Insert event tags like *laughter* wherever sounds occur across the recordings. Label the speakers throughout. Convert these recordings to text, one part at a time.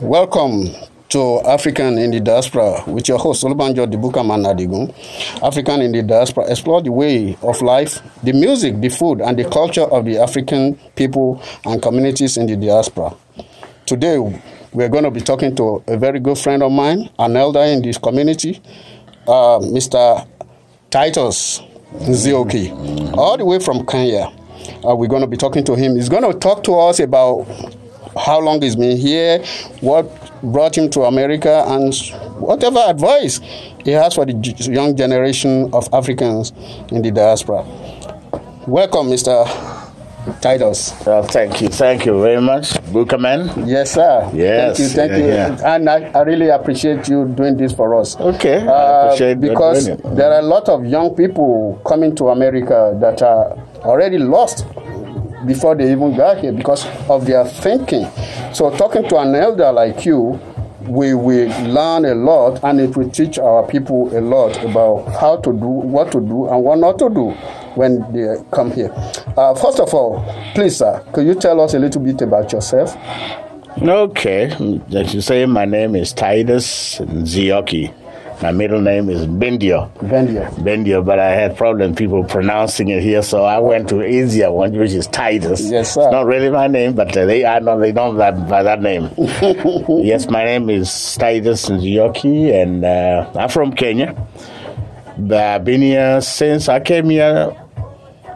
Speaker 1: Welcome to African in the Diaspora with your host, Olubanjo Dibukaman Adigun. African in the Diaspora explore the way of life, the music, the food, and the culture of the African people and communities in the diaspora. Today, we're going to be talking to a very good friend of mine, an elder in this community, uh, Mr. Titus Nzioki, all the way from Kenya. Uh, we're going to be talking to him. He's going to talk to us about how long he's been here, what brought him to America, and whatever advice he has for the young generation of Africans in the diaspora. Welcome, Mr. Titus.
Speaker 2: Well, thank you. Thank you very much, Bukaman.
Speaker 1: Yes, sir.
Speaker 2: Yes,
Speaker 1: Thank you. Thank
Speaker 2: yeah,
Speaker 1: you.
Speaker 2: yeah.
Speaker 1: And I, I really appreciate you doing this for us.
Speaker 2: Okay, I
Speaker 1: Uh,
Speaker 2: appreciate
Speaker 1: because there are a lot of young people coming to America that are already lost before they even got here because of their thinking. So talking to an elder like you, we will learn a lot and it will teach our people a lot about how to do, what to do, and what not to do when they come here. Uh, first of all, please, sir, could you tell us a little bit about yourself?
Speaker 2: Okay, as you say, my name is Titus Nzioki. My middle name is Bendio.
Speaker 1: Bendio.
Speaker 2: Bendio, but I had problem people pronouncing it here, so I went to easier one, which is Titus.
Speaker 1: Yes, sir.
Speaker 2: It's not really my name, but they I know they know that by that name. *laughs* yes, my name is Titus Nzioki, and uh, I'm from Kenya. But I've been here since I came here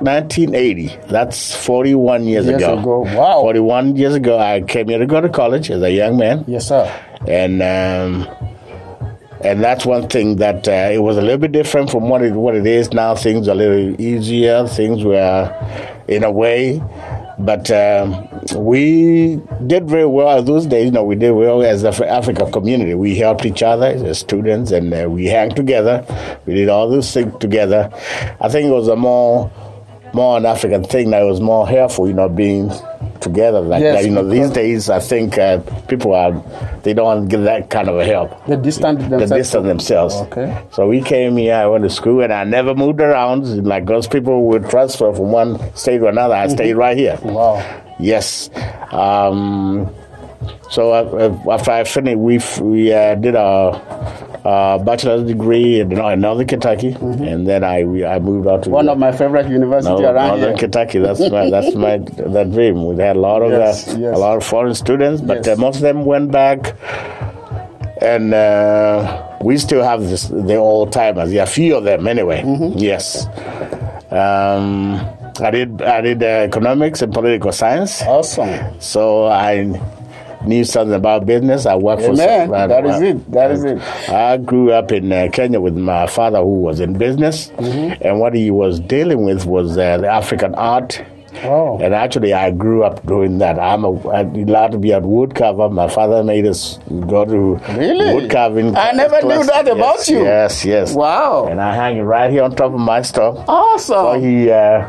Speaker 2: 1980. That's 41 years,
Speaker 1: Years
Speaker 2: ago.
Speaker 1: ago. Wow.
Speaker 2: 41 years ago, I came here to go to college as a young man
Speaker 1: Yes, sir.
Speaker 2: and um, and that's one thing that uh, it was a little bit different from what it what it is now. Things are a little easier. Things were, in a way, but um, we did very well those days. You know, we did well as the Af- Africa community. We helped each other as students, and uh, we hang together. We did all those things together. I think it was a more more an African thing that was more helpful. You know, being together like
Speaker 1: Yes,
Speaker 2: that. You know, these days I think uh, people are they don't want to give that kind of a help.
Speaker 1: They distance
Speaker 2: They
Speaker 1: themselves.
Speaker 2: distance themselves.
Speaker 1: Okay.
Speaker 2: So we came here. I went to school, and I never moved around. Like those people would transfer from one state to another. I stayed right here.
Speaker 1: Wow.
Speaker 2: Yes. Um, so uh, after I finished, we we uh, did a, uh bachelor's degree in, in Northern Kentucky, and then I we, I moved out to
Speaker 1: One of my favorite universities
Speaker 2: no,
Speaker 1: around
Speaker 2: Northern
Speaker 1: here.
Speaker 2: Kentucky. That's my *laughs* that's my that dream. We had a lot of
Speaker 1: Yes,
Speaker 2: uh,
Speaker 1: yes.
Speaker 2: a lot of foreign students, but
Speaker 1: Yes.
Speaker 2: uh, most of them went back, and uh, we still have this the old timers. Yeah, a few of them anyway.
Speaker 1: Mm-hmm.
Speaker 2: Yes. Um, I did I did uh, economics and political science,
Speaker 1: Awesome.
Speaker 2: so I knew something about business. I worked for.
Speaker 1: Amen.
Speaker 2: some- I-
Speaker 1: That is it. That is it.
Speaker 2: I grew up in uh, Kenya with my father, who was in business,
Speaker 1: Mm-hmm.
Speaker 2: and what he was dealing with was uh, the African art.
Speaker 1: Oh.
Speaker 2: And actually, I grew up doing that. I'm a, allowed to be at woodcarver. My father made us go to
Speaker 1: Really?
Speaker 2: wood carving.
Speaker 1: I never knew
Speaker 2: class.
Speaker 1: that about
Speaker 2: Yes,
Speaker 1: you.
Speaker 2: Yes, yes.
Speaker 1: Wow.
Speaker 2: And I hang it right here on top of my stuff. So
Speaker 1: Awesome.
Speaker 2: he, uh,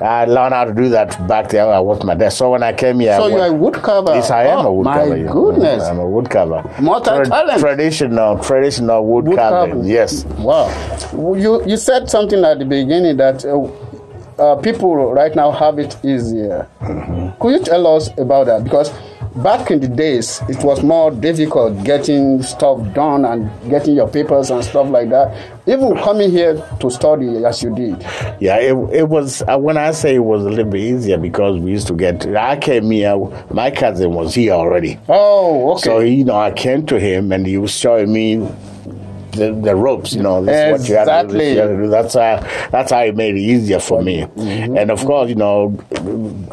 Speaker 2: I learned how to do that back there. I was my desk. So when I came here,
Speaker 1: So you're a woodcarver.
Speaker 2: Yes, I am
Speaker 1: Oh,
Speaker 2: a woodcarver.
Speaker 1: My
Speaker 2: yeah.
Speaker 1: goodness.
Speaker 2: I'm a woodcarver.
Speaker 1: Multi-talent.
Speaker 2: traditional, traditional wood,
Speaker 1: Wood
Speaker 2: carving.
Speaker 1: carving.
Speaker 2: Yes.
Speaker 1: Wow. You you said something at the beginning that uh, uh, people right now have it easier.
Speaker 2: Mm-hmm.
Speaker 1: Could you tell us about that? Because back in the days, it was more difficult getting stuff done and getting your papers and stuff like that. Even coming here to study as you did.
Speaker 2: Yeah, it, it was, uh, when I say it was a little bit easier because we used to get, I came here, my cousin was here already.
Speaker 1: Oh, okay.
Speaker 2: So, you know, I came to him and he was showing me the, the ropes, you know, this is what you have to do. This you have to do. That's how, that's how it made it easier for me.
Speaker 1: Mm-hmm.
Speaker 2: And of course, you know,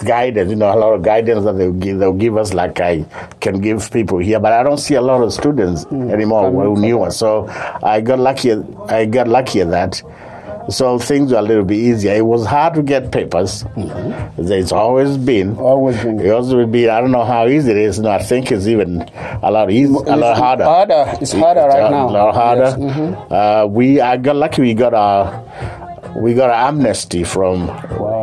Speaker 2: guidance, you know, a lot of guidance that they'll give, they'll give us like I can give people here, but I don't see a lot of students anymore who knew us. So I got lucky, I got lucky at that. So things were a little bit easier. It was hard to get papers. It's always been.
Speaker 1: Always been.
Speaker 2: It also would be. I don't know how easy it is. No, I think it's even a lot easy, a lot harder.
Speaker 1: Harder. It's harder
Speaker 2: It's
Speaker 1: right
Speaker 2: a
Speaker 1: now.
Speaker 2: A lot harder.
Speaker 1: Yes. Mm-hmm.
Speaker 2: Uh, we I got lucky. We got our we got an amnesty from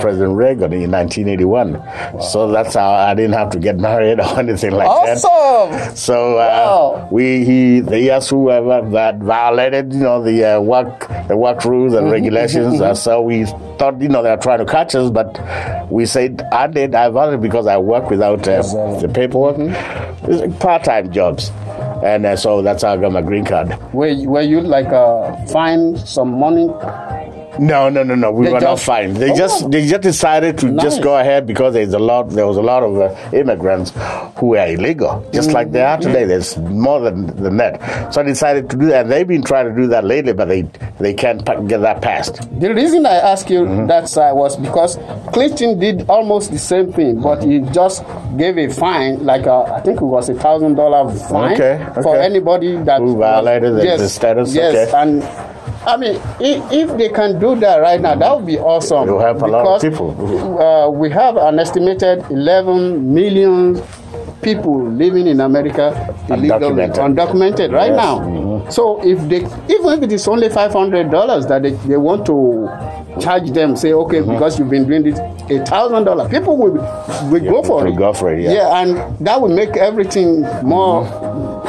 Speaker 2: President Reagan in 1981. So that's how I didn't have to get married *laughs* or anything like that.
Speaker 1: Awesome.
Speaker 2: So uh,
Speaker 1: Wow.
Speaker 2: we he the years who have that violated you know the uh, work the work rules and regulations. uh, so we thought you know they were trying to catch us, but we said I did I violated because I work without uh, the paperwork. Part time jobs, and uh, so that's how I got my green card.
Speaker 1: Were, were you like uh, find some money?
Speaker 2: No, no, no, no. We
Speaker 1: They
Speaker 2: were not fined. They
Speaker 1: Oh.
Speaker 2: just they just decided to
Speaker 1: Nice.
Speaker 2: just go ahead because there's a lot. There was a lot of uh, immigrants who were illegal, just like they are
Speaker 1: Mm-hmm.
Speaker 2: today. There's more than than that. So I decided to do that. And they've been trying to do that lately, but they they can't pa- get that passed.
Speaker 1: The reason I ask you
Speaker 2: Mm-hmm.
Speaker 1: that side was because Clinton did almost the same thing, but he just gave a fine, like a, I think it was a thousand dollar fine
Speaker 2: Okay,
Speaker 1: for anybody that
Speaker 2: Who violated the- the status,
Speaker 1: Yes,
Speaker 2: okay.
Speaker 1: and I mean, if, if they can do that right now, that would be awesome.
Speaker 2: It will help a lot of people.
Speaker 1: Uh, we have an estimated 11 million people living in America illegally,
Speaker 2: Undocumented.
Speaker 1: undocumented right
Speaker 2: Yes. Mm-hmm.
Speaker 1: now. So if they, even if it is only five hundred dollars that they, they want to charge them, say okay
Speaker 2: Mm-hmm.
Speaker 1: because you've been doing this, a thousand dollars, people will will go for it.
Speaker 2: go for it, yeah.
Speaker 1: and that will make everything more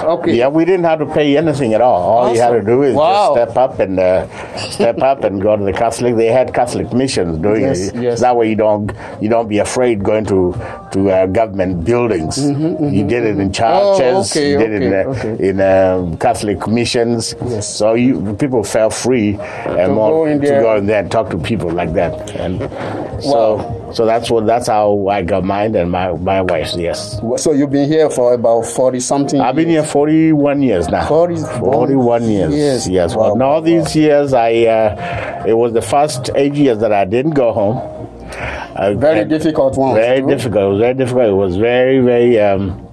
Speaker 1: okay.
Speaker 2: Yeah, we didn't have to pay anything at all. All you had to do is
Speaker 1: Wow.
Speaker 2: just step up and uh, step up and go to the Catholic. They had Catholic missions doing
Speaker 1: Yes,
Speaker 2: it.
Speaker 1: yes.
Speaker 2: That way you don't you don't be afraid going to to uh, government buildings. You did it in churches.
Speaker 1: Mm-hmm, Oh, okay,
Speaker 2: you did it in,
Speaker 1: okay,
Speaker 2: uh,
Speaker 1: okay.
Speaker 2: in um, Catholic missions.
Speaker 1: Yes.
Speaker 2: So you people felt free and
Speaker 1: To
Speaker 2: more
Speaker 1: go in
Speaker 2: to go in there and talk to people like that. And so so that's what that's how I got mine and my my wife's. Yes.
Speaker 1: So you've been here for about forty something.
Speaker 2: I've been here 41 years now.
Speaker 1: 41
Speaker 2: 41 years.
Speaker 1: years.
Speaker 2: Yes.
Speaker 1: Wow,
Speaker 2: Well, all
Speaker 1: wow,
Speaker 2: these years, I uh, it was the first eight years that I didn't go home. I-
Speaker 1: Very difficult one.
Speaker 2: Very difficult. It was very difficult. It was very, very um,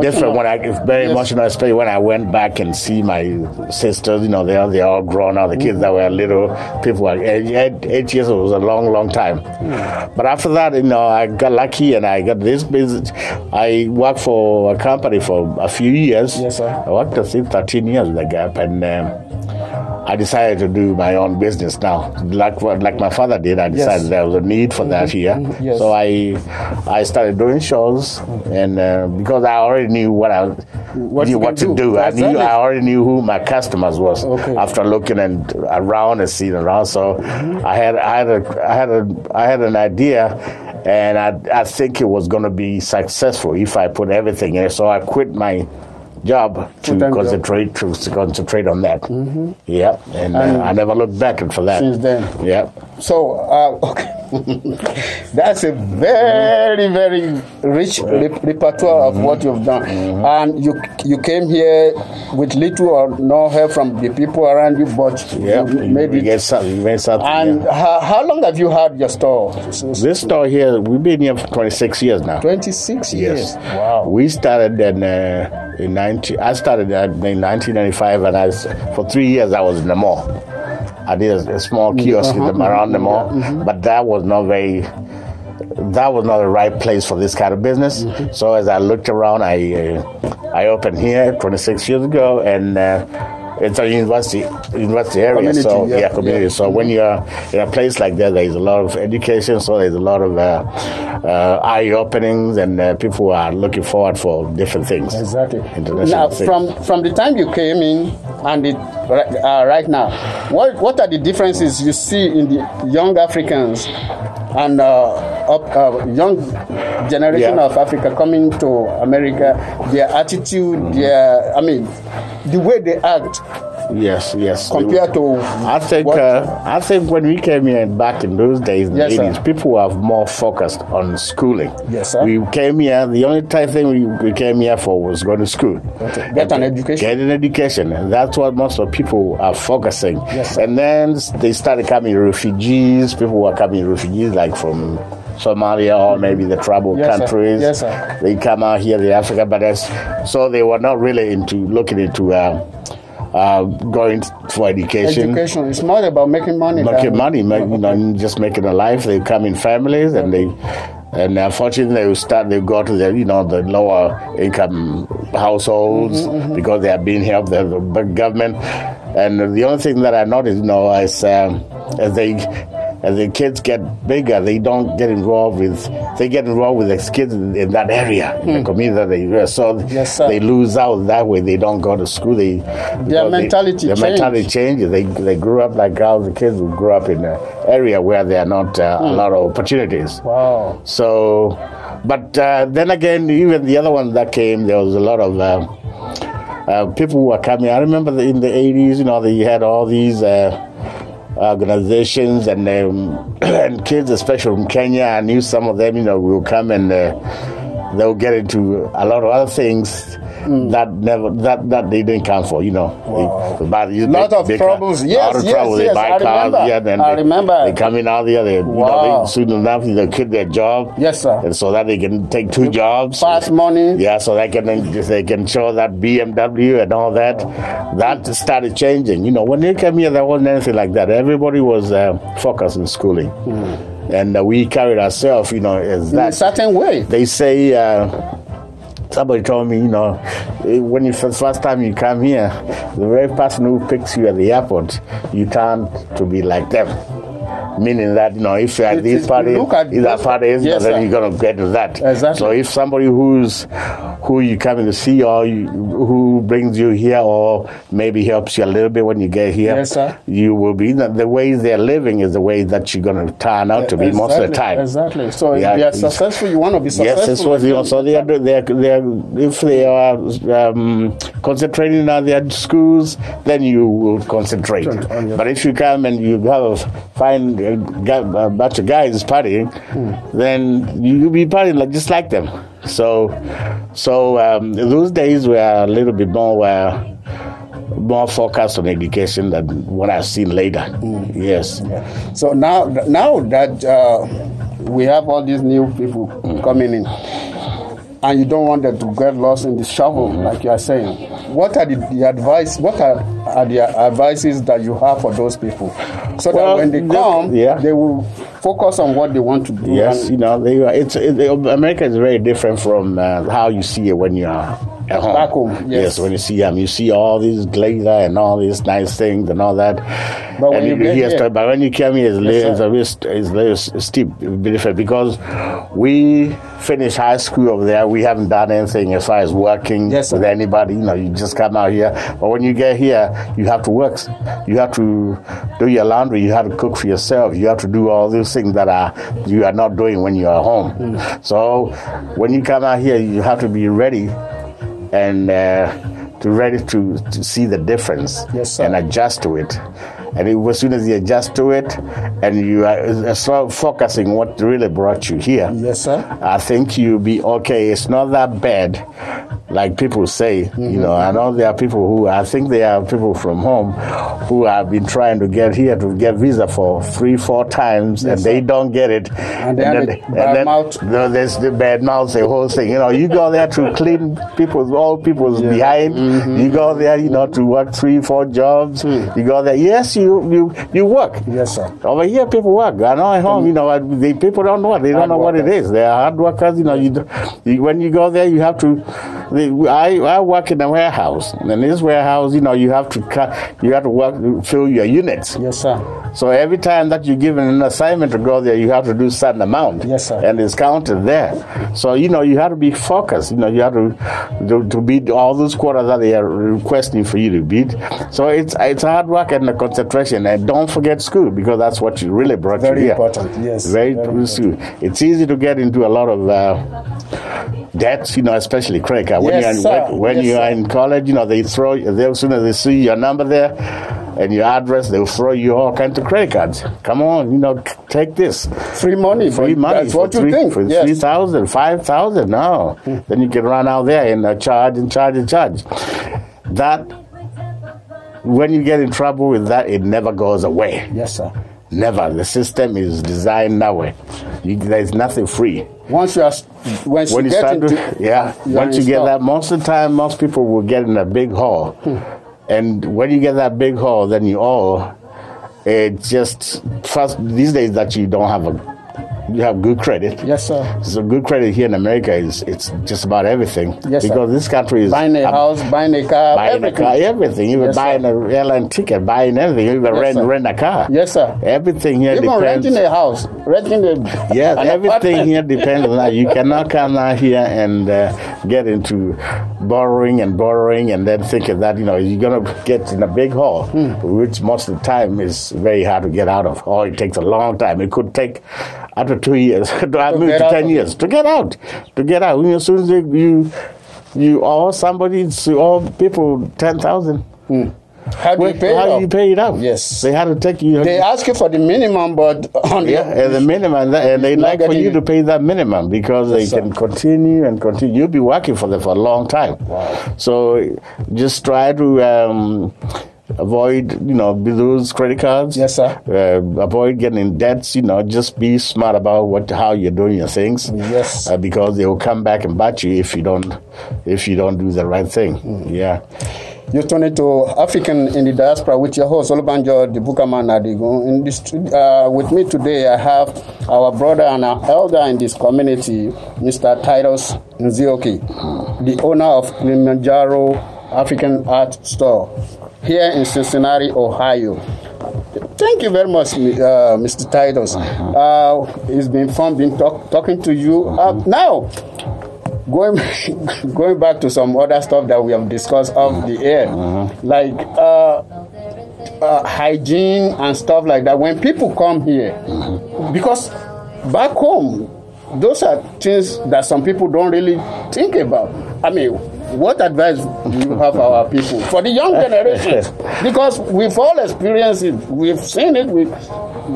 Speaker 2: different when I very
Speaker 1: Yes.
Speaker 2: emotional, especially when I went back and see my sisters. You know, they are they all grown now. The kids that were little, people were eight, eight, years. old was a long, long time.
Speaker 1: Hmm.
Speaker 2: But after that, you know, I got lucky and I got this business. I worked for a company for a few years.
Speaker 1: Yes, sir.
Speaker 2: I worked I think 13 years with the Gap, and um, I decided to do my own business now. Like like my father did, I decided there was a need for that here.
Speaker 1: Mm-hmm. Yes.
Speaker 2: So I I started doing shows, and uh, because I already knew what I
Speaker 1: What
Speaker 2: knew what to
Speaker 1: do.
Speaker 2: do, I knew. I already knew who my customers was
Speaker 1: Okay.
Speaker 2: after looking and around and seeing around. So
Speaker 1: Mm-hmm.
Speaker 2: I had I had a I had a I had an idea. And I, I think it was going to be successful if I put everything in. So I quit my job to
Speaker 1: Full-time job.
Speaker 2: concentrate to, to concentrate on that. Yeah, and, uh, I never looked back for that.
Speaker 1: Since then.
Speaker 2: Yeah.
Speaker 1: So, uh, *laughs* okay. *laughs* That's a very, very rich rep- repertoire of what you've done. And you you came here with little or no help from the people around you, but
Speaker 2: Yeah,
Speaker 1: you made
Speaker 2: we
Speaker 1: it.
Speaker 2: get something. We made something.
Speaker 1: And
Speaker 2: yeah.
Speaker 1: how, how long have you had your store?
Speaker 2: This store here, we've been here for 26 years now.
Speaker 1: 26 years.
Speaker 2: Yes.
Speaker 1: Wow.
Speaker 2: We started in, uh, in 19, I started in 1995 and I, for three years I was in the mall. I did a, small mm-hmm. kiosk in the, mm-hmm. around the mm-hmm. mall, but that was not very, that was not the right place for this kind of business. So as I looked around, I, uh, I opened here 26 years ago and uh, it's a university university area,
Speaker 1: Community,
Speaker 2: so
Speaker 1: yeah,
Speaker 2: yeah, community.
Speaker 1: yeah.
Speaker 2: So when you're in a place like that, there is a lot of education. So there's a lot of uh, uh, eye openings, and uh, people are looking forward for different things.
Speaker 1: Exactly.
Speaker 2: International
Speaker 1: Now,
Speaker 2: things.
Speaker 1: from from the time you came in and it, right, uh, right now, what what are the differences you see in the young Africans and uh, up, uh, young generation
Speaker 2: Yeah.
Speaker 1: of Africa coming to America? Their attitude, their I mean, the way they act
Speaker 2: Yes, yes.
Speaker 1: compared to
Speaker 2: I think uh, I think when we came here back in those days in
Speaker 1: Yes,
Speaker 2: the
Speaker 1: sir.
Speaker 2: eighties, people were more focused on schooling.
Speaker 1: Yes, sir.
Speaker 2: We came here. The only type thing we, we came here for was going to school,
Speaker 1: Okay. Get an education.
Speaker 2: get an education, and that's what most of people are focusing.
Speaker 1: Yes, sir.
Speaker 2: and then they started coming refugees. People were coming refugees like from. Somalia or maybe the tribal
Speaker 1: Yes, sir.
Speaker 2: countries.
Speaker 1: Yes, sir.
Speaker 2: They come out here, the Africa, but that's, so they were not really into looking into uh, uh, going for education.
Speaker 1: education. It's not about making money.
Speaker 2: Making money, make, you know, just making a life. They come in families, and they, and unfortunately, they will start. They go to the, you know, the lower income households because they are being helped by the government. And the only thing that I noticed, you know, is um, as they as the kids get bigger, they don't get involved with they get involved with the kids in, in that area, in the community that they so
Speaker 1: Hmm. Yes,
Speaker 2: they lose out that way. They don't go to school. They they-
Speaker 1: mentality
Speaker 2: their
Speaker 1: change.
Speaker 2: mentality changes. They they grew up like how the kids who grew up in an area where there are not uh,
Speaker 1: Hmm.
Speaker 2: a lot of opportunities.
Speaker 1: Wow.
Speaker 2: So, but uh, then again, even the other ones that came, there was a lot of uh, uh, people who were coming. I remember the, in the 80s, you know, they had all these uh, organizations and, um, *clears throat* and kids, especially from Kenya. I knew some of them, you know, will come and uh, they'll get into a lot of other things. That never that that they didn't count for, you know.
Speaker 1: Wow.
Speaker 2: They, but you
Speaker 1: Lot
Speaker 2: make-
Speaker 1: of
Speaker 2: a-
Speaker 1: troubles. Yes,
Speaker 2: lot of
Speaker 1: yes,
Speaker 2: trouble.
Speaker 1: yes,
Speaker 2: They buy
Speaker 1: I
Speaker 2: cars,
Speaker 1: remember.
Speaker 2: yeah, then
Speaker 1: I
Speaker 2: they,
Speaker 1: remember.
Speaker 2: they come in out there. They, you know,
Speaker 1: Wow.
Speaker 2: they, soon enough they quit their job.
Speaker 1: Yes, sir.
Speaker 2: And so that they can take two jobs.
Speaker 1: Fast money.
Speaker 2: Yeah, so they can they can show that BMW and all that. That started changing. You know, when they came here, there wasn't anything like that. Everybody was uh, focused on schooling, and uh, we carried ourselves, you know, as
Speaker 1: In a certain way.
Speaker 2: They say. Uh, Somebody told me, you know, eh, when you first, first time you come here, the very person who picks you at the airport, you turn to be like them. Meaning that, you know, if you're at this
Speaker 1: is-
Speaker 2: party,
Speaker 1: look at
Speaker 2: that party is,
Speaker 1: yes,
Speaker 2: then you're gonna get to that.
Speaker 1: Exactly.
Speaker 2: So if somebody who's who you coming to see or you, who brings you here or maybe helps you a little bit when you get here,
Speaker 1: Yes, sir.
Speaker 2: you will be the, the ways they're living is the way that you're gonna turn out to be most of the time.
Speaker 1: Exactly. So
Speaker 2: Yeah,
Speaker 1: if they are successful, you want to be successful.
Speaker 2: Yes, that's what you know. So they are, they are, they are, if they are um, concentrating on their schools, then you will concentrate. But if you come and you have a find a, a bunch of guys partying, then you will be partying like just like them. So, so um, those days were a little bit more. Uh, more focused on education than what I've seen later. Yes.
Speaker 1: So now, now that uh, we have all these new people coming in, and you don't want them to get lost in the shuffle, like you are saying, what are the, the advice? What are, are the advices that you have for those people, so
Speaker 2: Well,
Speaker 1: that when they come,
Speaker 2: yeah.
Speaker 1: they will focus on what they want to do.
Speaker 2: Yes, you know, they, it's it, America is very different from uh, how you see it when you're at home.
Speaker 1: Back home, yes.
Speaker 2: when you see them, you see all these glazer and all these nice things and all that.
Speaker 1: But when
Speaker 2: and
Speaker 1: you get here-
Speaker 2: but when you come here, it's,
Speaker 1: Yes,
Speaker 2: it's a bit, it's steep, a bit different because we finished high school over there. We haven't done anything as far as working
Speaker 1: Yes,
Speaker 2: with anybody. You know, you just come out here. But when you get here, you have to work. You have to do your laundry. You have to cook for yourself. You have to do all those things that are you are not doing when you are home.
Speaker 1: Hmm.
Speaker 2: So when you come out here, you have to be ready and uh, to ready to, to see the difference
Speaker 1: Yes,
Speaker 2: and adjust to it. And it, as soon as you adjust to it, and you are uh, so focusing what really brought you here,
Speaker 1: Yes, sir.
Speaker 2: I think you'll be okay. It's not that bad, like people say. You know, I know there are people who I think there are people from home who have been trying to get here to get visa for three, four times, and they don't get it.
Speaker 1: And they have the bad mouth.
Speaker 2: no, there's the bad mouth, the whole thing. You know, you go there to clean people's all people's behind.
Speaker 1: Mm-hmm.
Speaker 2: You go there, you know, to work three, four jobs. You go there. Yes, you you you work.
Speaker 1: Yes, sir.
Speaker 2: Over here, people work. I know at home, you know, uh, the people don't work. They don't know what it is. They are hard workers. You know, you, you when you go there, you have to. I I work in a warehouse, and in this warehouse, you know, you have to cut. You have to work fill your units.
Speaker 1: Yes, sir.
Speaker 2: So every time that you're given an assignment to go there, you have to do a certain amount.
Speaker 1: Yes, sir.
Speaker 2: And it's counted there. So you know you have to be focused. You know you have to to, to beat all those quotas that they are requesting for you to beat. So it's it's hard work and the concentration. And don't forget school because that's what you really brought
Speaker 1: Very
Speaker 2: you here.
Speaker 1: important, yes,
Speaker 2: Very,
Speaker 1: very
Speaker 2: true. school. It's easy to get into a lot of. Uh, Debts, you know, especially credit card. When
Speaker 1: Yes,
Speaker 2: you're in, when
Speaker 1: Yes,
Speaker 2: you are in college, you know, they throw they, as soon as they see your number there and your address, they'll throw you all kinds of credit cards. Come on, you know, take this.
Speaker 1: Free money.
Speaker 2: Free money
Speaker 1: That's what you
Speaker 2: three,
Speaker 1: think.
Speaker 2: for
Speaker 1: yes.
Speaker 2: three thousand, five thousand. No, then you can run out there and uh, charge and charge and charge. That when you get in trouble with that, it never goes away.
Speaker 1: Yes, sir.
Speaker 2: Never. The system is designed that way. You, there's nothing free.
Speaker 1: Once you are, once
Speaker 2: When
Speaker 1: you
Speaker 2: you
Speaker 1: get
Speaker 2: start
Speaker 1: into,
Speaker 2: to, yeah, once you get that, most of the time, most people will get in a big hole. And when you get that big hole, then you all, it just, first, these days that you don't have a, you have good credit.
Speaker 1: Yes, sir.
Speaker 2: So good credit here in America is it's just about everything.
Speaker 1: Yes, sir.
Speaker 2: because this country is
Speaker 1: Buying a
Speaker 2: um,
Speaker 1: house, buying a car,
Speaker 2: buying
Speaker 1: everything.
Speaker 2: a car, everything. Even
Speaker 1: Yes, sir.
Speaker 2: buying an airline ticket, buying everything, even
Speaker 1: Yes,
Speaker 2: rent
Speaker 1: sir.
Speaker 2: rent a car.
Speaker 1: Yes, sir.
Speaker 2: Everything here
Speaker 1: Even
Speaker 2: depends.
Speaker 1: renting a house, renting a
Speaker 2: Yes, everything
Speaker 1: apartment.
Speaker 2: here depends on that. You cannot come out here and uh, get into borrowing and borrowing and then thinking that you know you're gonna get in a big hole,
Speaker 1: Hmm.
Speaker 2: which most of the time is very hard to get out of, or it takes a long time. It could take up to two years, *laughs* I
Speaker 1: get
Speaker 2: to ten years to get out, to get out. You know, as soon as you you, you owe somebody, you owe people ten thousand.
Speaker 1: How do you pay
Speaker 2: How
Speaker 1: it
Speaker 2: do you pay it out?
Speaker 1: Yes.
Speaker 2: they had to take you.
Speaker 1: They ask you for the minimum, but *laughs* on
Speaker 2: Yeah,
Speaker 1: the,
Speaker 2: and the minimum, and they like for you to pay that minimum because they
Speaker 1: Yes, sir.
Speaker 2: can continue and continue. You'll be working for them for a long time.
Speaker 1: Wow.
Speaker 2: So just try to um, avoid, you know, those credit cards.
Speaker 1: Yes, sir.
Speaker 2: Uh, avoid getting in debts. You know, just be smart about what how you're doing your things.
Speaker 1: Yes.
Speaker 2: Uh, because they will come back and bite you if you don't if you don't do the right thing.
Speaker 1: Mm.
Speaker 2: Yeah.
Speaker 1: You turn it to African in the diaspora with your host Olubanjo the Bukaman Adigun. In this, uh, with me today, I have our brother and our elder in this community, Mr. Titus Nzioki, the owner of Kilimanjaro African Art Store here in Cincinnati, Ohio. Thank you very much, uh, Mr. Titus. Uh, it's been fun being talk, talking to you. Uh, now, going *laughs* going back to some other stuff that we have discussed off the air, like uh, uh, hygiene and stuff like that. When people come here, because back home, those are things that some people don't really think about. I mean, what advice do you have for our people for the young generations? *laughs* Because we've all experienced it, we've seen it. We,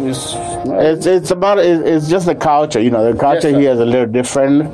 Speaker 2: It's it's about it's just the culture, you know. The culture
Speaker 1: sir.
Speaker 2: here is a little different.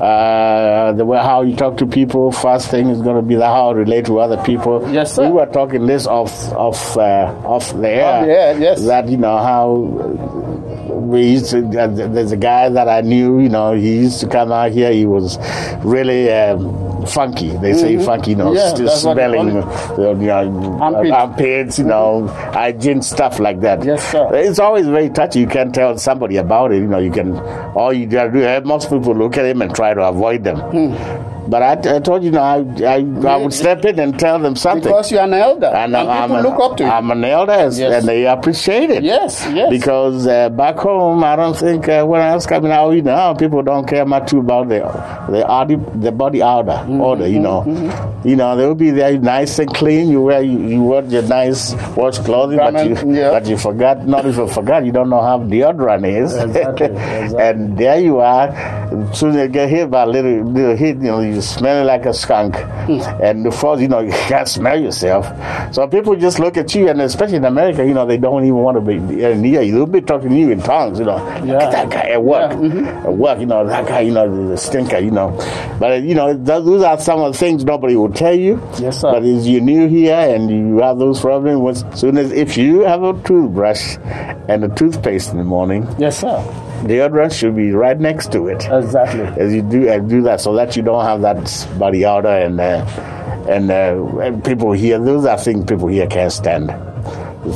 Speaker 2: Uh, the way how you talk to people, first thing is going to be the how you relate to other people.
Speaker 1: Yes, sir.
Speaker 2: We were talking this off off uh, off the air.
Speaker 1: Off the air, yes.
Speaker 2: That you know how we used to. Uh, there's a guy that I knew. You know, he used to come out here. He was really. Um, Funky, they say funky, you know,
Speaker 1: Mm-hmm. Yeah,
Speaker 2: still
Speaker 1: that's what they
Speaker 2: smelling, uh, you know,
Speaker 1: Armpit.
Speaker 2: armpits, you know, hygiene stuff like that.
Speaker 1: Yes, sir.
Speaker 2: It's always very touchy. You can tell somebody about it. You know, you can. All you gotta do. eh, Most people look at him and try to avoid them.
Speaker 1: Hmm.
Speaker 2: But I, I told you, know, I, I, I would step in and tell them something.
Speaker 1: because you're an elder, and,
Speaker 2: and I'm,
Speaker 1: people look up to you.
Speaker 2: I'm an elder,
Speaker 1: Yes.
Speaker 2: and they appreciate it.
Speaker 1: Yes, yes.
Speaker 2: Because uh, back home, I don't think uh, when I was coming out, you know, people don't care much about the the, body, the body order.
Speaker 1: Mm-hmm,
Speaker 2: Order, you know, you know, they will be there nice and clean. You wear you, you wear your nice wash clothing, but you
Speaker 1: yeah.
Speaker 2: but you forgot. Not even forgot. You don't know how deodorant is.
Speaker 1: Exactly, *laughs* exactly.
Speaker 2: and there you are. As soon as you get hit by a little little hit, you know, you smell like a skunk.
Speaker 1: Hmm.
Speaker 2: and the first, you know, *laughs* you can't smell yourself. So people just look at you, and especially in America, you know, they don't even want to be near you. They'll be talking to you in tongues, you know. Look at that guy at work.
Speaker 1: Yeah, mm-hmm.
Speaker 2: At work, you know, that guy, you know, the stinker, you know. But, you know, those are some of the things nobody will tell you.
Speaker 1: Yes, sir.
Speaker 2: But as you're new here and you have those problems, once- soon as if you have a toothbrush and a toothpaste in the morning,
Speaker 1: yes, sir.
Speaker 2: Deodorant should be right next to it
Speaker 1: Exactly.
Speaker 2: as you do and do that so that you don't have that body odor and uh, and, uh, and people here those are things people here can't stand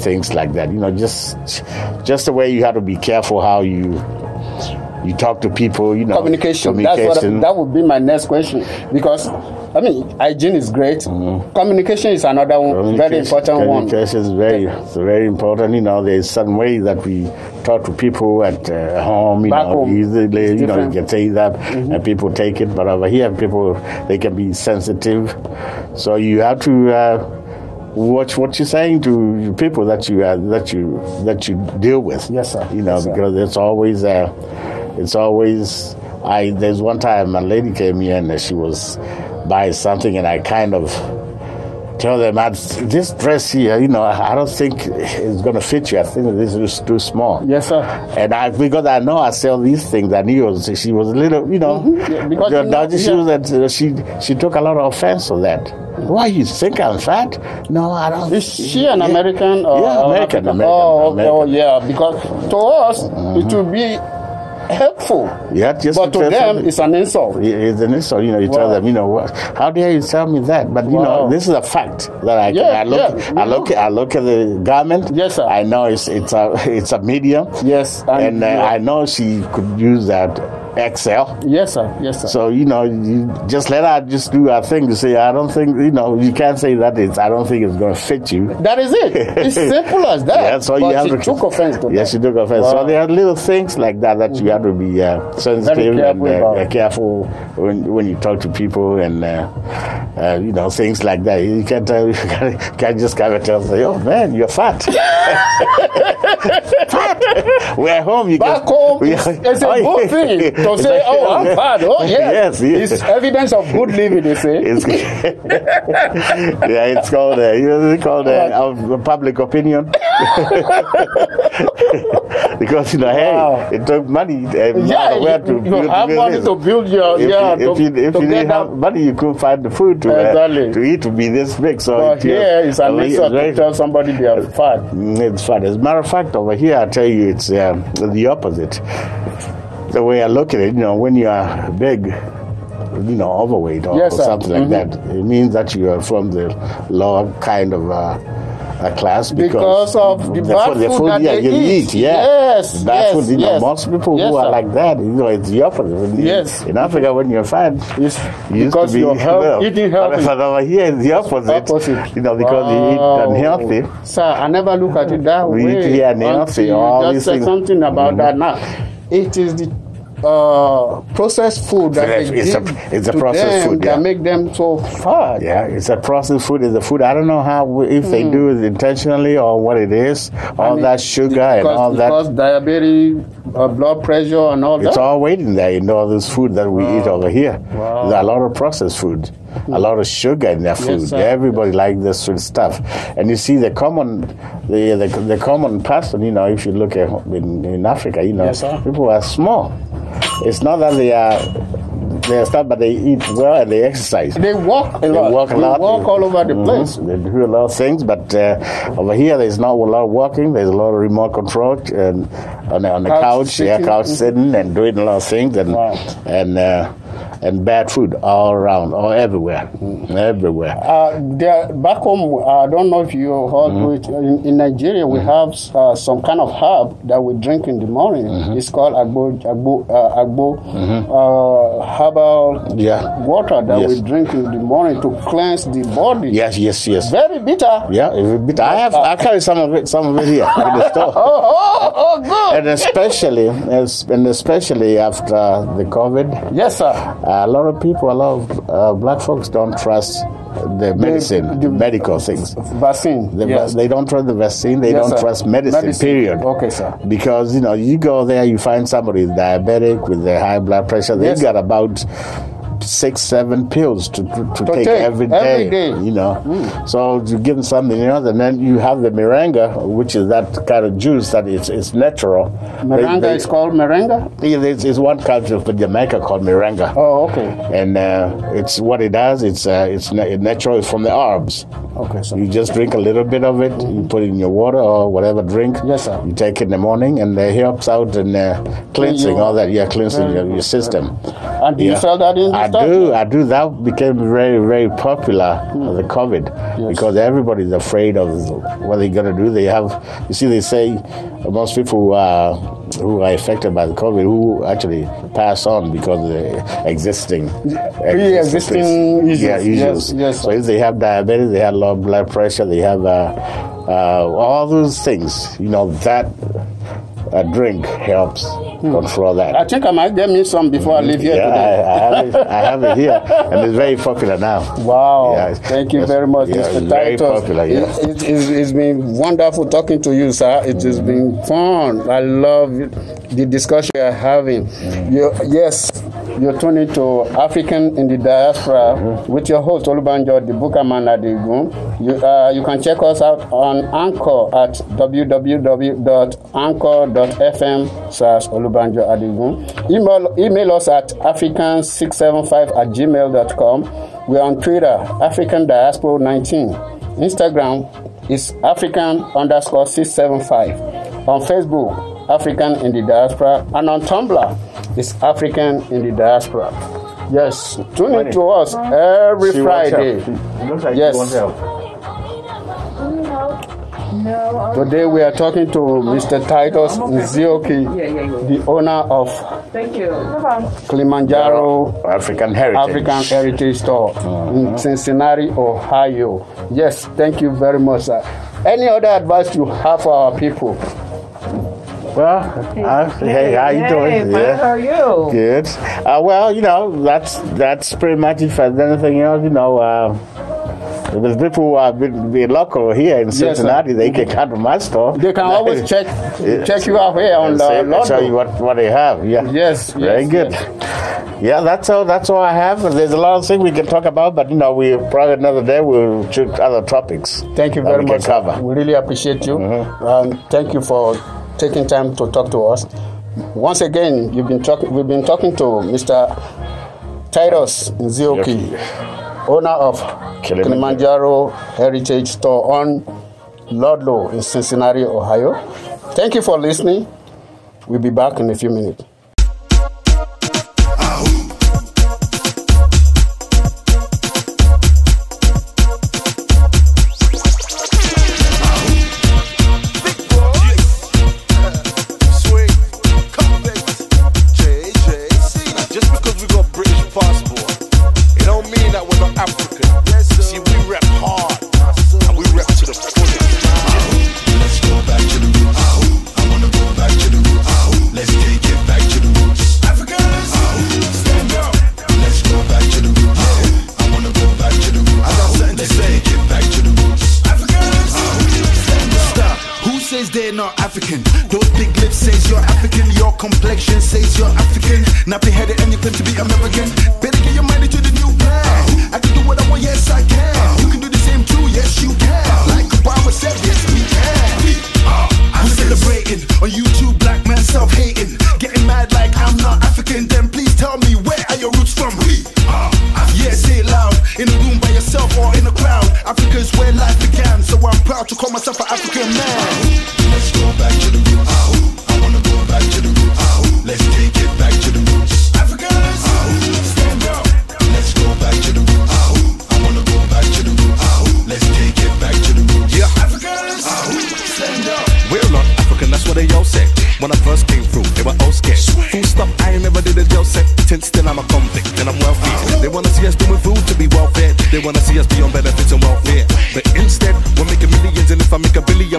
Speaker 2: things like that you know just just the way you have to be careful how you you talk to people you know
Speaker 1: communication. That's what
Speaker 2: communication.
Speaker 1: that would be my next question because I mean hygiene is great. Communication is another one, very
Speaker 2: Mm-hmm. Communication-
Speaker 1: important one.
Speaker 2: Communication is very, it's very important. You know, there's some way that we talk to people at uh, home. You
Speaker 1: Back
Speaker 2: know,
Speaker 1: home,
Speaker 2: easily.
Speaker 1: it's
Speaker 2: You know, you can say that, and people take it. But over here, people they can be sensitive, so you have to. Uh, Watch what you're saying to people that you uh, that you that you deal with.
Speaker 1: Yes, sir.
Speaker 2: You know,
Speaker 1: Yes,
Speaker 2: because it's always uh, it's always. I there's one time a lady came here and she was buying something, and I kind of tell them "Ah, this dress here, you know, I don't think it's going to fit you. I think this is too small.
Speaker 1: Yes, sir.
Speaker 2: And I, because I know I sell these things, I knew was, she was a little, you know,
Speaker 1: Mm-hmm. Yeah, because you know-
Speaker 2: she
Speaker 1: yeah.
Speaker 2: was at, uh, she she took a lot of offense to that. Why you think I'm fat? No, I don't.
Speaker 1: Is she an American? Or
Speaker 2: Yeah, American, American,
Speaker 1: Oh, okay.
Speaker 2: American.
Speaker 1: oh, yeah. Because to us, it will be helpful.
Speaker 2: Yeah, just
Speaker 1: but to them, it's an insult.
Speaker 2: It's an insult, you know. You tell them, you know, what? How dare you tell me that? But you
Speaker 1: Wow.
Speaker 2: know, this is a fact that I,
Speaker 1: Yeah,
Speaker 2: I look,
Speaker 1: yeah,
Speaker 2: I look,
Speaker 1: know.
Speaker 2: I look at the garment.
Speaker 1: Yes, sir.
Speaker 2: I know it's it's a *laughs* it's a medium.
Speaker 1: Yes,
Speaker 2: and, uh,
Speaker 1: yeah.
Speaker 2: I know she could use that XL.
Speaker 1: yes, sir. Yes, sir.
Speaker 2: So you know, you just let her just do her thing. To say, I don't think you know, you can't say that it's. I don't think it's going to fit you.
Speaker 1: that is it. It's *laughs* simple as that.
Speaker 2: Yeah, so
Speaker 1: but
Speaker 2: you have
Speaker 1: she
Speaker 2: to
Speaker 1: took offense to
Speaker 2: Yes,
Speaker 1: that.
Speaker 2: you took offense.
Speaker 1: Wow.
Speaker 2: So there are little things like that that you have to be uh, sensitive
Speaker 1: careful
Speaker 2: and
Speaker 1: about.
Speaker 2: uh, careful when when you talk to people and uh, uh, you know things like that. You can't tell, *laughs* you can't, just come and tell say, "Oh man, you're fat." *laughs* fat. We're home. You
Speaker 1: Back
Speaker 2: can,
Speaker 1: home,
Speaker 2: we-
Speaker 1: it's, it's a good thing to say,
Speaker 2: like-
Speaker 1: "Oh, I'm fat." Oh, yes,
Speaker 2: yes, yes.
Speaker 1: It's evidence of good living. They say.
Speaker 2: It's, *laughs* yeah, it's called uh, you know, it's called uh, of public opinion *laughs* because you know,
Speaker 1: Wow.
Speaker 2: hey, it took money. Uh,
Speaker 1: yeah,
Speaker 2: where to
Speaker 1: you
Speaker 2: build-
Speaker 1: have money
Speaker 2: this.
Speaker 1: to build your
Speaker 2: If,
Speaker 1: yeah.
Speaker 2: you, if
Speaker 1: to,
Speaker 2: you, if you didn't have money, you couldn't find the food to, uh,
Speaker 1: Exactly.
Speaker 2: to eat to be this big. So
Speaker 1: But
Speaker 2: it,
Speaker 1: here is an
Speaker 2: uh,
Speaker 1: insult to tell somebody they are fat.
Speaker 2: Mm, It's fat. As a matter of fact, over here, I tell you, it's um, the opposite. The way I look at it, you know, when you are big, you know, overweight or,
Speaker 1: Yes,
Speaker 2: or something like that, it means that you are from the lower kind of uh, uh, class
Speaker 1: Because of the bad
Speaker 2: the
Speaker 1: food that
Speaker 2: yeah,
Speaker 1: they
Speaker 2: you
Speaker 1: eat.
Speaker 2: Yeah,
Speaker 1: Yes,
Speaker 2: bad
Speaker 1: yes,
Speaker 2: food. You know, most people
Speaker 1: Yes,
Speaker 2: who are
Speaker 1: sir.
Speaker 2: like that, you know, it's the opposite.
Speaker 1: Yes.
Speaker 2: In Africa, when you're fat,
Speaker 1: It's
Speaker 2: you used
Speaker 1: because
Speaker 2: to be
Speaker 1: you're health-
Speaker 2: well,
Speaker 1: eating healthy.
Speaker 2: But *laughs* over here, it's the opposite.
Speaker 1: Opposite.
Speaker 2: You know, because you
Speaker 1: Wow.
Speaker 2: eat unhealthy.
Speaker 1: Sir, I never look at it that
Speaker 2: We
Speaker 1: way.
Speaker 2: eat here and healthy,
Speaker 1: until
Speaker 2: all
Speaker 1: you
Speaker 2: these
Speaker 1: said
Speaker 2: things.
Speaker 1: something about that now. It is the uh, processed food that
Speaker 2: It's a- it's a processed food,
Speaker 1: that
Speaker 2: yeah.
Speaker 1: make them so fat.
Speaker 2: Yeah, it's a processed food. It's a food. I don't know how if they do it intentionally or what it is. All
Speaker 1: Hmm. mean,
Speaker 2: that sugar and
Speaker 1: because,
Speaker 2: all that.
Speaker 1: because diabetes, uh, blood pressure, and all
Speaker 2: It's
Speaker 1: that.
Speaker 2: It's all waiting there in all this food that we eat over here.
Speaker 1: Wow.
Speaker 2: There's a lot of processed food, a lot of sugar in their food.
Speaker 1: sir.
Speaker 2: Everybody likes this sweet stuff. And you see the common, the, the the common person. You know, if you look at in, in Africa, you know,
Speaker 1: Yes,
Speaker 2: people are small. It's not that they are they are stuff, but they eat well and they exercise.
Speaker 1: They walk a lot.
Speaker 2: They walk a
Speaker 1: They
Speaker 2: lot.
Speaker 1: walk all over the
Speaker 2: Mhm.
Speaker 1: place.
Speaker 2: They do a lot of things, but uh, over here there's not a lot of walking. There's a lot of remote control and on, the- on the
Speaker 1: Couch
Speaker 2: couch, yeah, couch sitting and doing a lot of things and
Speaker 1: Wow.
Speaker 2: and uh, and bad food all around, all everywhere, everywhere.
Speaker 1: Uh, there, back home, I don't know if you heard
Speaker 2: Mm-hmm.
Speaker 1: In, in Nigeria, we have uh, some kind of herb that we drink in the morning.
Speaker 2: Mm-hmm.
Speaker 1: It's called agbo, agbo, uh, agbo uh, herbal
Speaker 2: Yeah.
Speaker 1: water that
Speaker 2: Yes.
Speaker 1: we drink in the morning to cleanse the body.
Speaker 2: Yes, yes, yes.
Speaker 1: Very bitter.
Speaker 2: Yeah, it's a bit- I have I carry some of it, some of it here in the store. *laughs*
Speaker 1: Oh, oh, oh, good.
Speaker 2: And especially, and especially after the COVID,
Speaker 1: Yes, sir.
Speaker 2: A lot of people, a lot of uh, black folks don't trust the medicine,
Speaker 1: the-
Speaker 2: medical things.
Speaker 1: Vaccine.
Speaker 2: The,
Speaker 1: yes.
Speaker 2: They don't trust the vaccine. They
Speaker 1: Yes,
Speaker 2: don't
Speaker 1: sir.
Speaker 2: trust medicine,
Speaker 1: Medicine.
Speaker 2: Period.
Speaker 1: Okay, sir.
Speaker 2: Because you know, you go there, you find somebody diabetic with the high blood pressure. They
Speaker 1: Yes,
Speaker 2: got about six, seven pills to to, to take,
Speaker 1: take
Speaker 2: every day.
Speaker 1: every day. Mm.
Speaker 2: You know, so you give them something else, and then you have the moringa, which is that kind of juice that is it's natural. They- they-
Speaker 1: is called moringa.
Speaker 2: It's, it's one culture for Jamaica called moringa
Speaker 1: Oh, okay.
Speaker 2: and uh, it's what it does. It's uh, it's natural. It's from the herbs.
Speaker 1: Okay, sir.
Speaker 2: You just drink a little bit of it. You put it in your water or whatever drink.
Speaker 1: Yes, sir.
Speaker 2: You take it in the morning, and it helps out in uh, cleansing
Speaker 1: your-
Speaker 2: all that. Yeah, cleansing your, your system.
Speaker 1: And do you sell that in
Speaker 2: I? Do. I do. That became very, very popular uh, the COVID because everybody's afraid of what they're gonna do. They have. You see, they say most people who are who are affected by the COVID who actually pass on because of the existing
Speaker 1: Pre-existing issues.
Speaker 2: Yeah, issues.
Speaker 1: Yes, yes,
Speaker 2: So if they have diabetes, they have low blood pressure, they have uh, uh, all those things. You know that a drink helps control that.
Speaker 1: I think I might get me some before I leave here
Speaker 2: Yeah,
Speaker 1: today.
Speaker 2: I, I, have it, I have it here, and it's very popular now.
Speaker 1: Wow.
Speaker 2: Yeah,
Speaker 1: Thank you very much,
Speaker 2: yeah,
Speaker 1: Mr.
Speaker 2: it's very
Speaker 1: Titus.
Speaker 2: popular, yeah.
Speaker 1: It, it, it's, it's been wonderful talking to you, sir. It has been fun. I love the discussion we are having. You, yes, you're tuning to African in the Diaspora with your host, Olubanjo the Bukaman Adigun. You, uh, you can check us out on Anchor at www.anchor.fm slash Adigun. Email, email us at african675 at gmail.com. We're on Twitter, African Diaspora 19. Instagram is African underscore 675. On Facebook, African in the Diaspora, and on Tumblr, it's African in the Diaspora. Yes, tune in to us every
Speaker 2: She
Speaker 1: Friday.
Speaker 2: help. It looks like
Speaker 1: Yes. Today we are talking to Mr. Titus Nzioki,
Speaker 3: yeah, yeah, yeah.
Speaker 1: the owner of
Speaker 3: Thank you. No problem.
Speaker 1: Kilimanjaro
Speaker 2: African heritage.
Speaker 1: African Heritage Store in Cincinnati, Ohio. Yes, thank you very much, sir. Any other advice you have for our people?
Speaker 2: Well, uh, hey, how you doing?
Speaker 3: Hey, how are you?
Speaker 2: Good. Uh, well, you know, that's that's pretty much it. For anything else, you know, uh, there's people who are been local here in. Cincinnati, they can come to my store.
Speaker 1: They can *laughs* always check check you out here on the Lotto.
Speaker 2: show you what, what they have. Yeah.
Speaker 1: Yes,
Speaker 2: Very
Speaker 1: yes,
Speaker 2: good. Yeah, that's all. That's all I have. There's a lot of things we can talk about, but you know, we probably another day we'll choose other topics.
Speaker 1: Thank you very
Speaker 2: we
Speaker 1: much.
Speaker 2: Cover. Mm-hmm.
Speaker 1: We really appreciate you. And thank you for taking time to talk to us. Once again, you've been talking. We've been talking to Mr. Titus Nzioki, owner of
Speaker 2: Kilimanjaro.
Speaker 1: Heritage Store on Ludlow in Cincinnati, Ohio. Thank you for listening. We'll be back in a few minutes.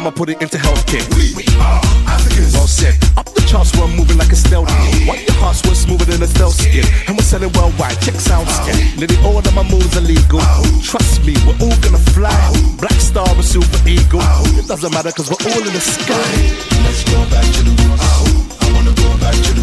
Speaker 4: I'ma put it into healthcare.
Speaker 5: We are Africans.
Speaker 4: Well said. Up the charts, we're moving like a stealth. Ah. Why your hearts were smoother than a stealth skin? Ah. And we're selling worldwide. Check sound ah. skin. Nearly all of my moves are legal. Trust me, we're all gonna fly. Black star or super eagle. It doesn't matter cause we're all in the sky.
Speaker 5: Let's go back to the roots. I wanna go back to the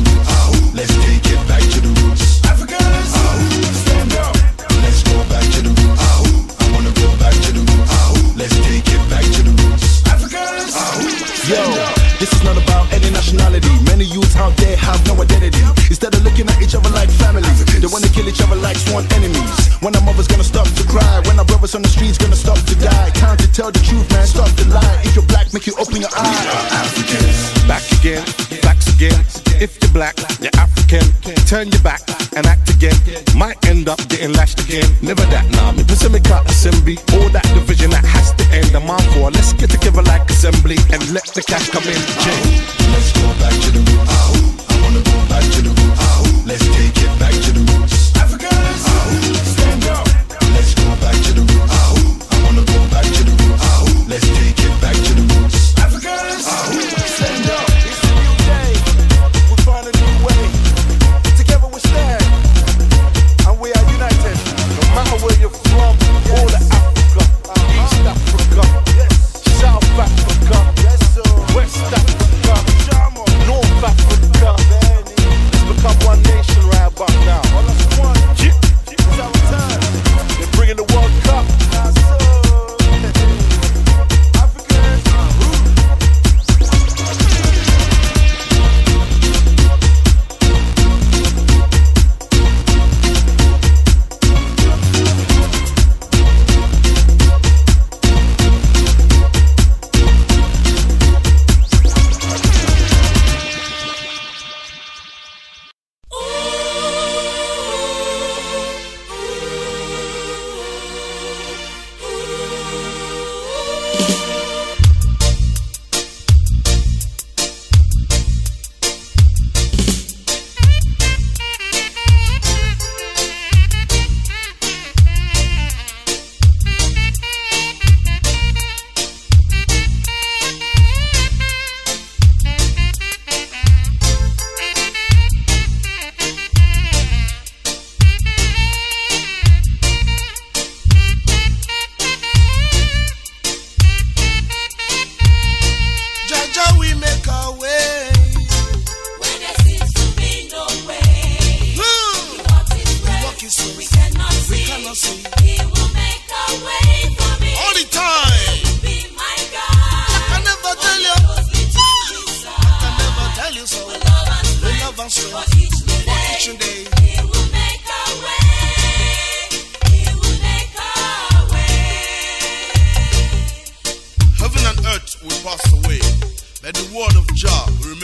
Speaker 6: brothers on the streets gonna stop to die. Time to tell the truth, man, stop the lie. If you're black, make you open your eyes.
Speaker 5: We are Africans.
Speaker 4: Back again, backs again. If you're black, you're African. Turn your back and act again. Might end up getting lashed again. Never that, nah. Me Pacific assembly. All that division that has to end. I'm on for. Let's get together like assembly and let the cash come in. Change.
Speaker 5: Let's go back to the roots.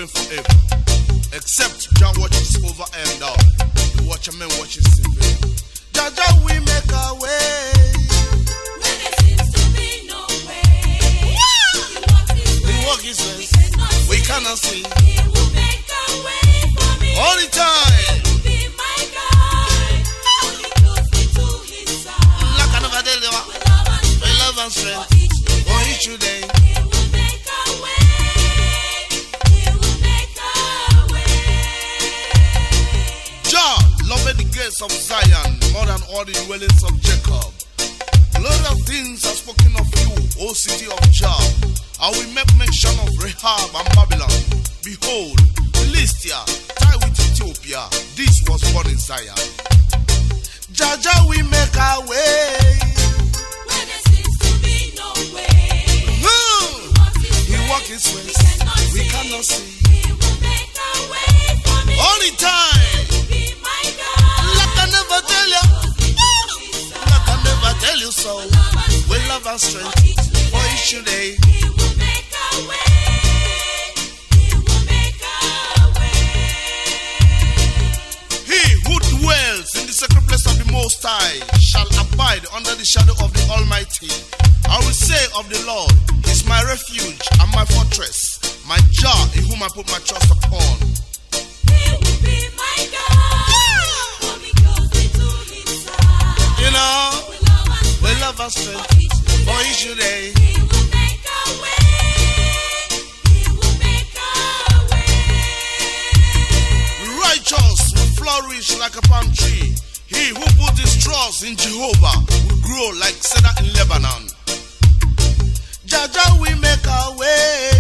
Speaker 7: Forever. Except Jah watches we love and strength for each day. Righteous will flourish like a palm tree. He who put his trust in Jehovah will grow like cedar in Lebanon. Jaja, we make our way.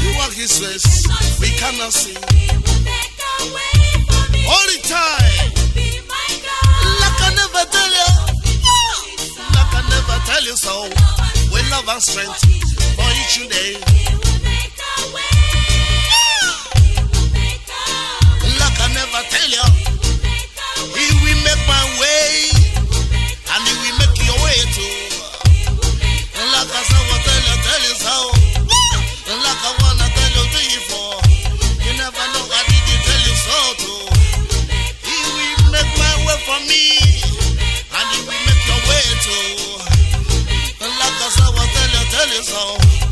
Speaker 7: He walk his ways, we cannot see. All the time, never tell you so. We love and strength for each day. Like I never tell you, He will make my way, and He will make your way too. Like I what tell you, tell you so. Like I wanna tell you before, you never know I did it tell you so too. He will make my way for me, and He will make your way too. Like I said, what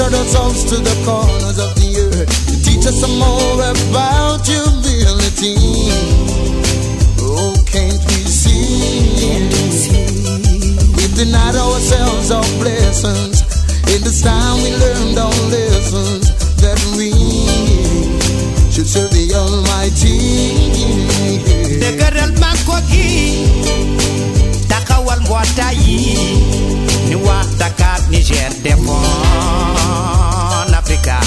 Speaker 8: gathered ourselves to the corners of the earth to teach us some more about humility. Oh, can't we see? We've denied ourselves our blessings. In this time, we learned our lessons that we should serve the Almighty.
Speaker 9: The Degarel makogi, takawal mwatai, ni watakat Niger jerdefon. Africa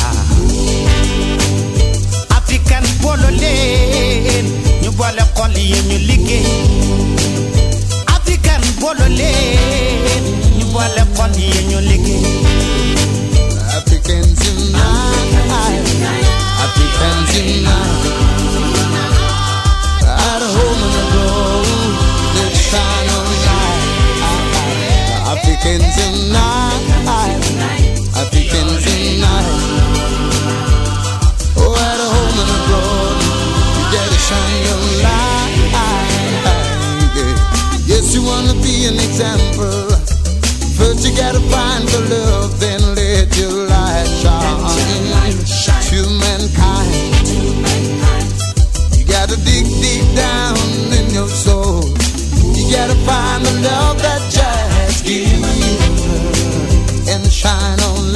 Speaker 9: African boolo leen ñu boole xol yi ñu liggéey African boolo leen African zina African zina at home on the road African
Speaker 8: Africans in night. Oh, at home and abroad, you gotta shine your light. Yes, you wanna be an example. First, you gotta find the love, then let your light shine to mankind. You gotta dig deep down in your soul. You gotta find the love that just gives you and shine on.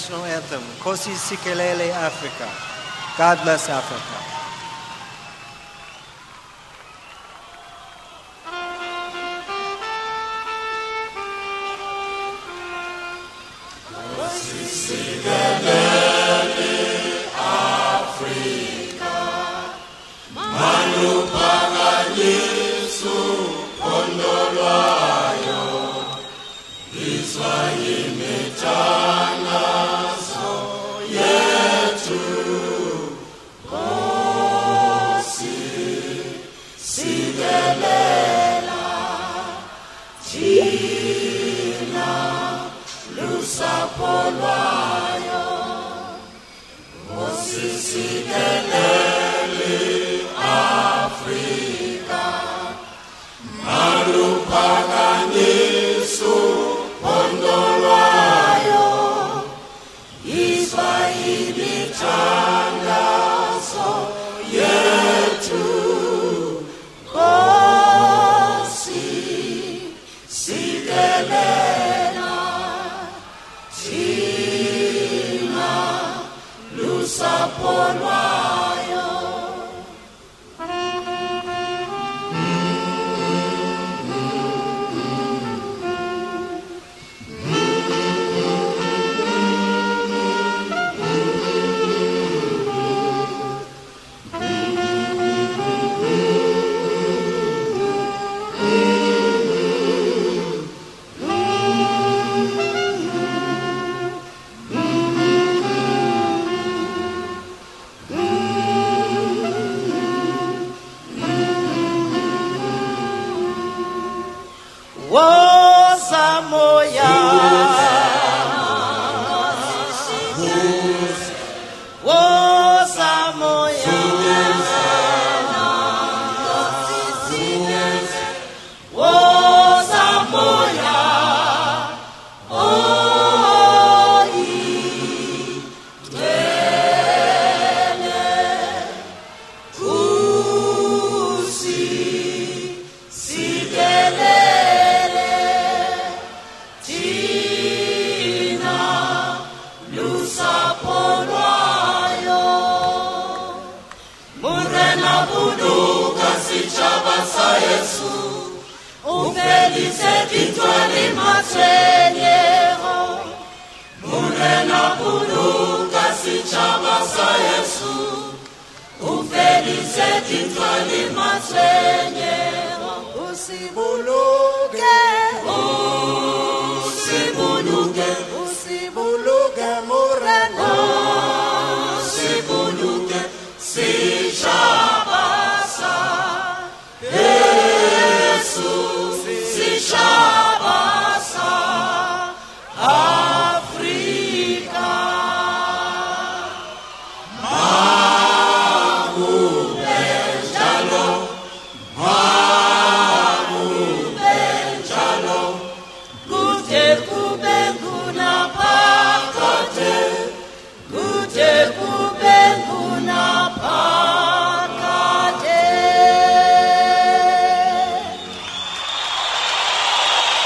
Speaker 10: National anthem, Kosi Sikelele Africa. God bless Africa.
Speaker 9: Woza 17 étoiles, Seigneur,